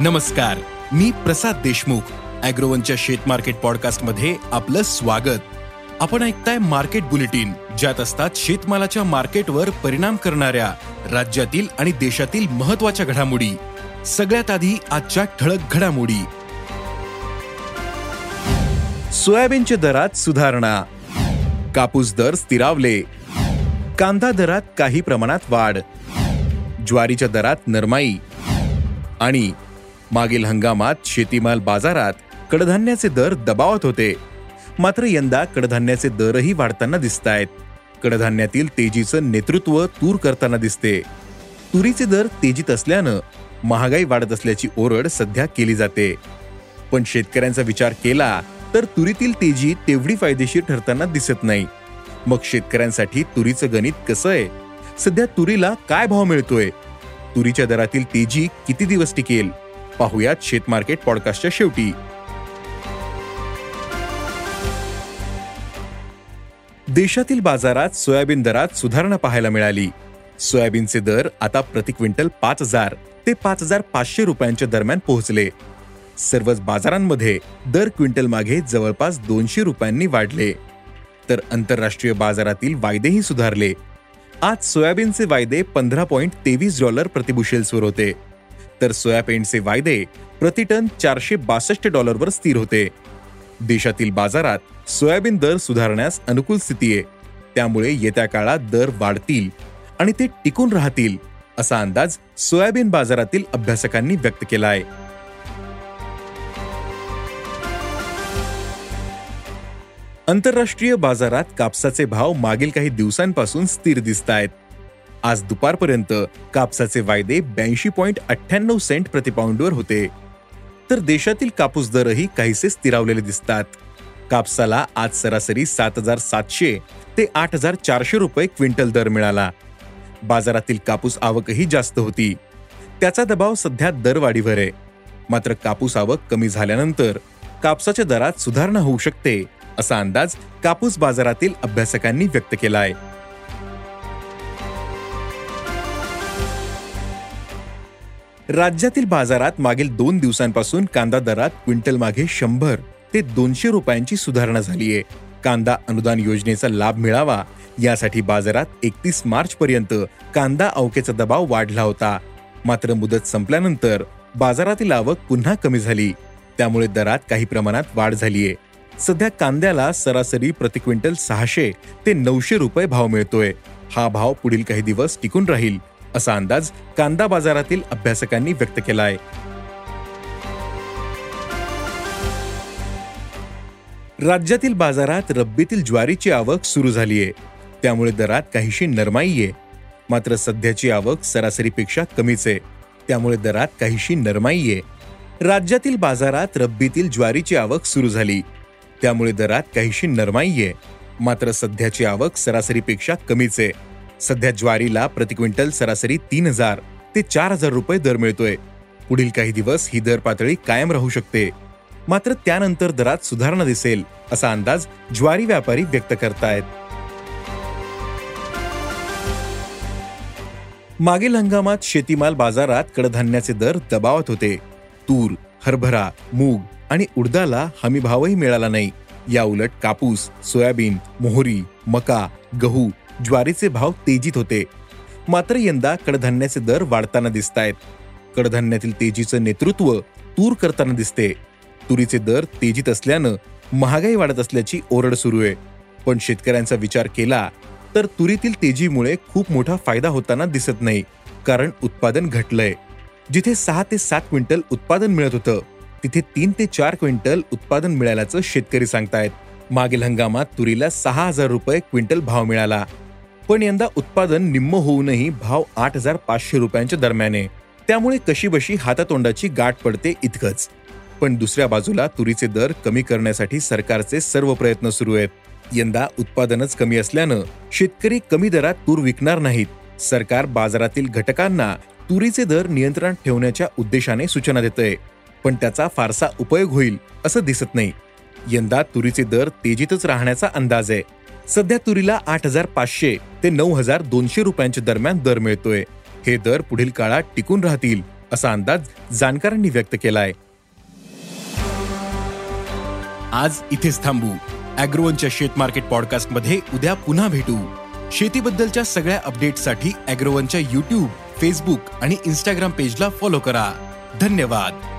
नमस्कार मी प्रसाद देशमुख अॅग्रोवनच्या शेत मार्केट पॉडकास्टमध्ये आपलं स्वागत. आपण ऐकताय मार्केट बुलेटिन ज्यात असतात शेतमालाच्या मार्केटवर परिणाम करणाऱ्या राज्यातील आणि देशातील महत्त्वाच्या घडामोडी. सगळ्यात आधी आजच्या ठळक घडामोडी. सोयाबीनच्या दरात सुधारणा. कापूस दर स्थिरावले. कांदा दरात काही प्रमाणात वाढ. ज्वारीच्या दरात नरमाई. आणि मागील हंगामात शेतीमाल बाजारात कडधान्याचे दर दबावत होते. मात्र यंदा कडधान्याचे दरही वाढताना दिसत आहेत कडधान्यातील तेजीचं नेतृत्व तूर करताना दिसते. तुरीचे दर तेजीत असल्यानं महागाई वाढत असल्याची ओरड सध्या केली जाते. पण शेतकऱ्यांचा विचार केला तर तुरीतील तेजी तेवढी फायदेशीर ठरताना दिसत नाही. मग शेतकऱ्यांसाठी तुरीचं गणित कसं आहे? सध्या तुरीला काय भाव मिळतोय? तुरीच्या दरातील तेजी किती दिवस टिकेल? पाहुयात शेतमार्केट पॉडकास्टच्या शेवटी. देशातील बाजारात सोयाबीन दरात सुधारणा पाहायला मिळाली. सोयाबीनचे दर आता प्रति क्विंटल पाच हजार ते पाच हजार पाचशे रुपयांच्या दरम्यान पोहोचले. सर्वच बाजारांमध्ये दर क्विंटल मागे जवळपास दोनशे रुपयांनी वाढले. तर आंतरराष्ट्रीय बाजारातील वायदेही सुधारले. आज सोयाबीनचे वायदे पंधरा पॉइंट तेवीस डॉलर प्रतिबुशेल्सवर होते. तर सोयाबीनचे वायदे प्रतिटन चारशे बासष्ट डॉलरवर स्थिर होते. देशातील बाजारात सोयाबीन दर सुधारण्यास अनुकूल स्थिती आहे. त्यामुळे येत्या काळात दर वाढतील आणि ते टिकून राहतील असा अंदाज सोयाबीन बाजारातील अभ्यासकांनी व्यक्त केला आहे आंतरराष्ट्रीय बाजारात कापसाचे भाव मागील काही दिवसांपासून स्थिर दिसत आहेत आज दुपारपर्यंत कापसाचे वायदे ब्याऐंशी पॉईंट अठ्ठ्याण्णव सेंट प्रतिपाऊंडवर होते. तर देशातील कापूस दरही काहीसे स्थिरावलेले दिसतात. कापसाला आज सरासरी सात हजार सातशे ते आठ हजार चारशे रुपये क्विंटल दर मिळाला. बाजारातील कापूस आवकही जास्त होती. त्याचा दबाव सध्या दरवाढीवर आहे. मात्र कापूस आवक कमी झाल्यानंतर कापसाच्या दरात सुधारणा होऊ शकते असा अंदाज कापूस बाजारातील अभ्यासकांनी व्यक्त केला आहे राज्यातील बाजारात मागील दोन दिवसांपासून कांदा दरात क्विंटल मागे शंभर ते दोनशे रुपयांची सुधारणा झाली आहे कांदा अनुदान योजनेचा लाभ मिळावा यासाठी बाजारात एकतीस मार्च पर्यंत कांदा अवकेचा दबाव वाढला होता. मात्र मुदत संपल्यानंतर बाजारातील आवक पुन्हा कमी झाली. त्यामुळे दरात काही प्रमाणात वाढ झालीय. सध्या कांद्याला सरासरी प्रति क्विंटल सहाशे ते नऊशे रुपये भाव मिळतोय. हा भाव पुढील काही दिवस टिकून राहील असा अंदाज कांदा बाजारातील अभ्यासकांनी व्यक्त केला आहे राज्यातील बाजारात रब्बीतील ज्वारीची आवक सुरू झालीय. त्यामुळे दरात काहीशी नरमाई आहे मात्र सध्याची आवक सरासरीपेक्षा कमीच. आहे त्यामुळे दरात काहीशी नरमाई आहे राज्यातील बाजारात रब्बीतील ज्वारीची आवक सुरू झाली. त्यामुळे दरात काहीशी नरमाई आहे मात्र सध्याची आवक सरासरीपेक्षा कमीच. आहे सध्या ज्वारीला प्रति क्विंटल सरासरी तीन हजार ते चार हजार रुपये दर मिळतोय. पुढील काही दिवस ही दर पातळी कायम राहू शकते. मात्र त्यानंतर दरात सुधारणा दिसेल असा अंदाज ज्वारी व्यापारी व्यक्त करतायत. मागील हंगामात शेतीमाल बाजारात कडधान्याचे दर दबावत होते. तूर हरभरा मूग आणि उडदाला हमीभावही मिळाला नाही. या उलट कापूस सोयाबीन मोहरी मका गहू ज्वारीचे भाव तेजीत होते. मात्र यंदा कडधान्याचे दर वाढताना दिसत आहेत कडधान्यातील तेजीचं नेतृत्व तूर करताना दिसते. तुरीचे दर तेजीत असल्यानं महागाई वाढत असल्याची ओरड सुरू आहे. पण शेतकऱ्यांचा विचार केला तर तुरीतील तेजीमुळे खूप मोठा फायदा होताना दिसत नाही कारण उत्पादन घटलंय. जिथे सहा ते सात क्विंटल उत्पादन मिळत होतं तिथे तीन ते चार क्विंटल उत्पादन मिळाल्याचं शेतकरी सांगतायत. मागील हंगामात तुरीला सहा हजार रुपये क्विंटल भाव मिळाला. पण यंदा उत्पादन निम्म होऊनही भाव आठ हजार पाचशे रुपयांच्या दरम्यान. आहे त्यामुळे कशीबशी हातातोंडाची गाठ पडते इतकंच. पण दुसऱ्या बाजूला तुरीचे दर कमी करण्यासाठी सरकारचे सर्व प्रयत्न सुरू आहेत. यंदा उत्पादनच कमी असल्यानं शेतकरी कमी दरात तूर विकणार नाहीत. सरकार बाजारातील घटकांना तुरीचे दर नियंत्रणात ठेवण्याच्या उद्देशाने सूचना देतंय. पण त्याचा फारसा उपयोग होईल असं दिसत नाही. यंदा तुरीचे दर तेजीतच राहण्याचा अंदाज आहे. सध्या तुरीला आठ हजार पाचशे ते नऊ हजार दोनशे रुपयांच्या दरम्यान दर मिळतोय. हे दर पुढील काळात टिकून राहतील असा अंदाज जाणकारांनी व्यक्त केलाय. आज इथेच थांबू. अॅग्रोवनच्या शेत मार्केट पॉडकास्टमध्ये उद्या पुन्हा भेटू. शेतीबद्दलच्या सगळ्या अपडेटसाठी अॅग्रोवनच्या युट्यूब फेसबुक आणि इंस्टाग्राम पेजला फॉलो करा. धन्यवाद.